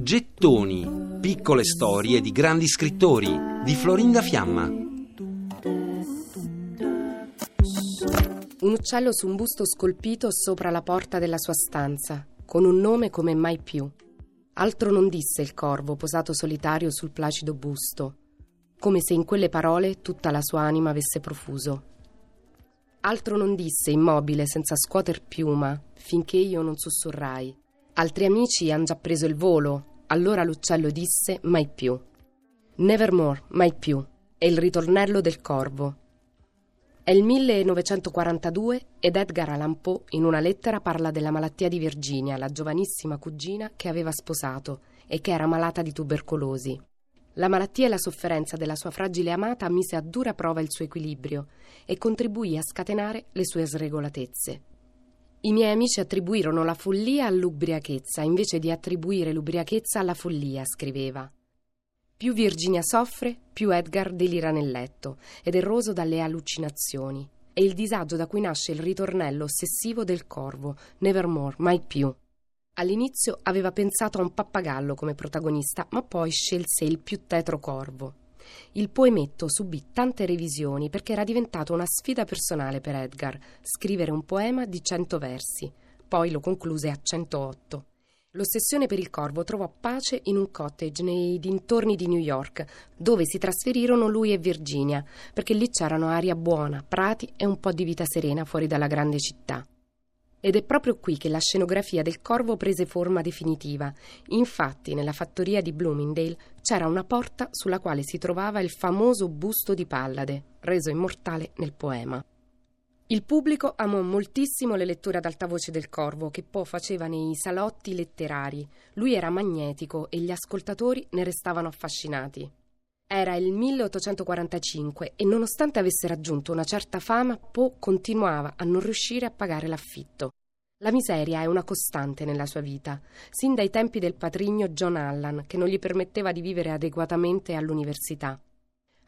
Gettoni, piccole storie di grandi scrittori di Florinda Fiamma. Un uccello su un busto scolpito sopra la porta della sua stanza, con un nome come mai più. Altro non disse il corvo posato solitario sul placido busto, come se in quelle parole tutta la sua anima avesse profuso. Altro non disse immobile senza scuoter piuma, finché io non sussurrai. Altri amici han già preso il volo, allora l'uccello disse mai più. Nevermore, mai più. È il ritornello del corvo. È il 1942 ed Edgar Allan Poe in una lettera parla della malattia di Virginia, la giovanissima cugina che aveva sposato e che era malata di tubercolosi. La malattia e la sofferenza della sua fragile amata mise a dura prova il suo equilibrio e contribuì a scatenare le sue sregolatezze. I miei amici attribuirono la follia all'ubriachezza invece di attribuire l'ubriachezza alla follia, scriveva. Più Virginia soffre, più Edgar delira nel letto ed è roso dalle allucinazioni. È il disagio da cui nasce il ritornello ossessivo del corvo, Nevermore, mai più. All'inizio aveva pensato a un pappagallo come protagonista, ma poi scelse il più tetro corvo. Il poemetto subì tante revisioni perché era diventato una sfida personale per Edgar, scrivere un poema di cento versi. Poi lo concluse a 108. L'ossessione per il corvo trovò pace in un cottage nei dintorni di New York, dove si trasferirono lui e Virginia, perché lì c'erano aria buona, prati e un po' di vita serena fuori dalla grande città. Ed è proprio qui che la scenografia del corvo prese forma definitiva. Infatti, nella fattoria di Bloomingdale c'era una porta sulla quale si trovava il famoso busto di Pallade, reso immortale nel poema. Il pubblico amò moltissimo le letture ad alta voce del Corvo che Poe faceva nei salotti letterari. Lui era magnetico e gli ascoltatori ne restavano affascinati. Era il 1845 e nonostante avesse raggiunto una certa fama, Poe continuava a non riuscire a pagare l'affitto. La miseria è una costante nella sua vita, sin dai tempi del patrigno John Allan, che non gli permetteva di vivere adeguatamente all'università.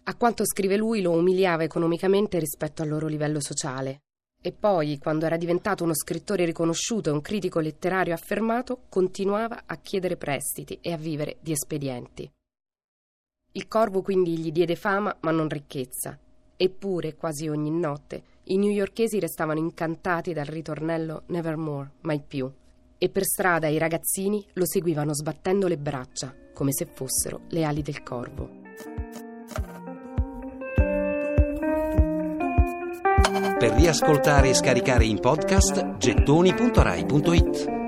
A quanto scrive lui lo umiliava economicamente rispetto al loro livello sociale. E poi, quando era diventato uno scrittore riconosciuto e un critico letterario affermato, continuava a chiedere prestiti e a vivere di espedienti. Il corvo quindi gli diede fama ma non ricchezza. Eppure, quasi ogni notte, i newyorkesi restavano incantati dal ritornello Nevermore, mai più. E per strada i ragazzini lo seguivano sbattendo le braccia, come se fossero le ali del corvo. Per riascoltare e scaricare in podcast gettoni.rai.it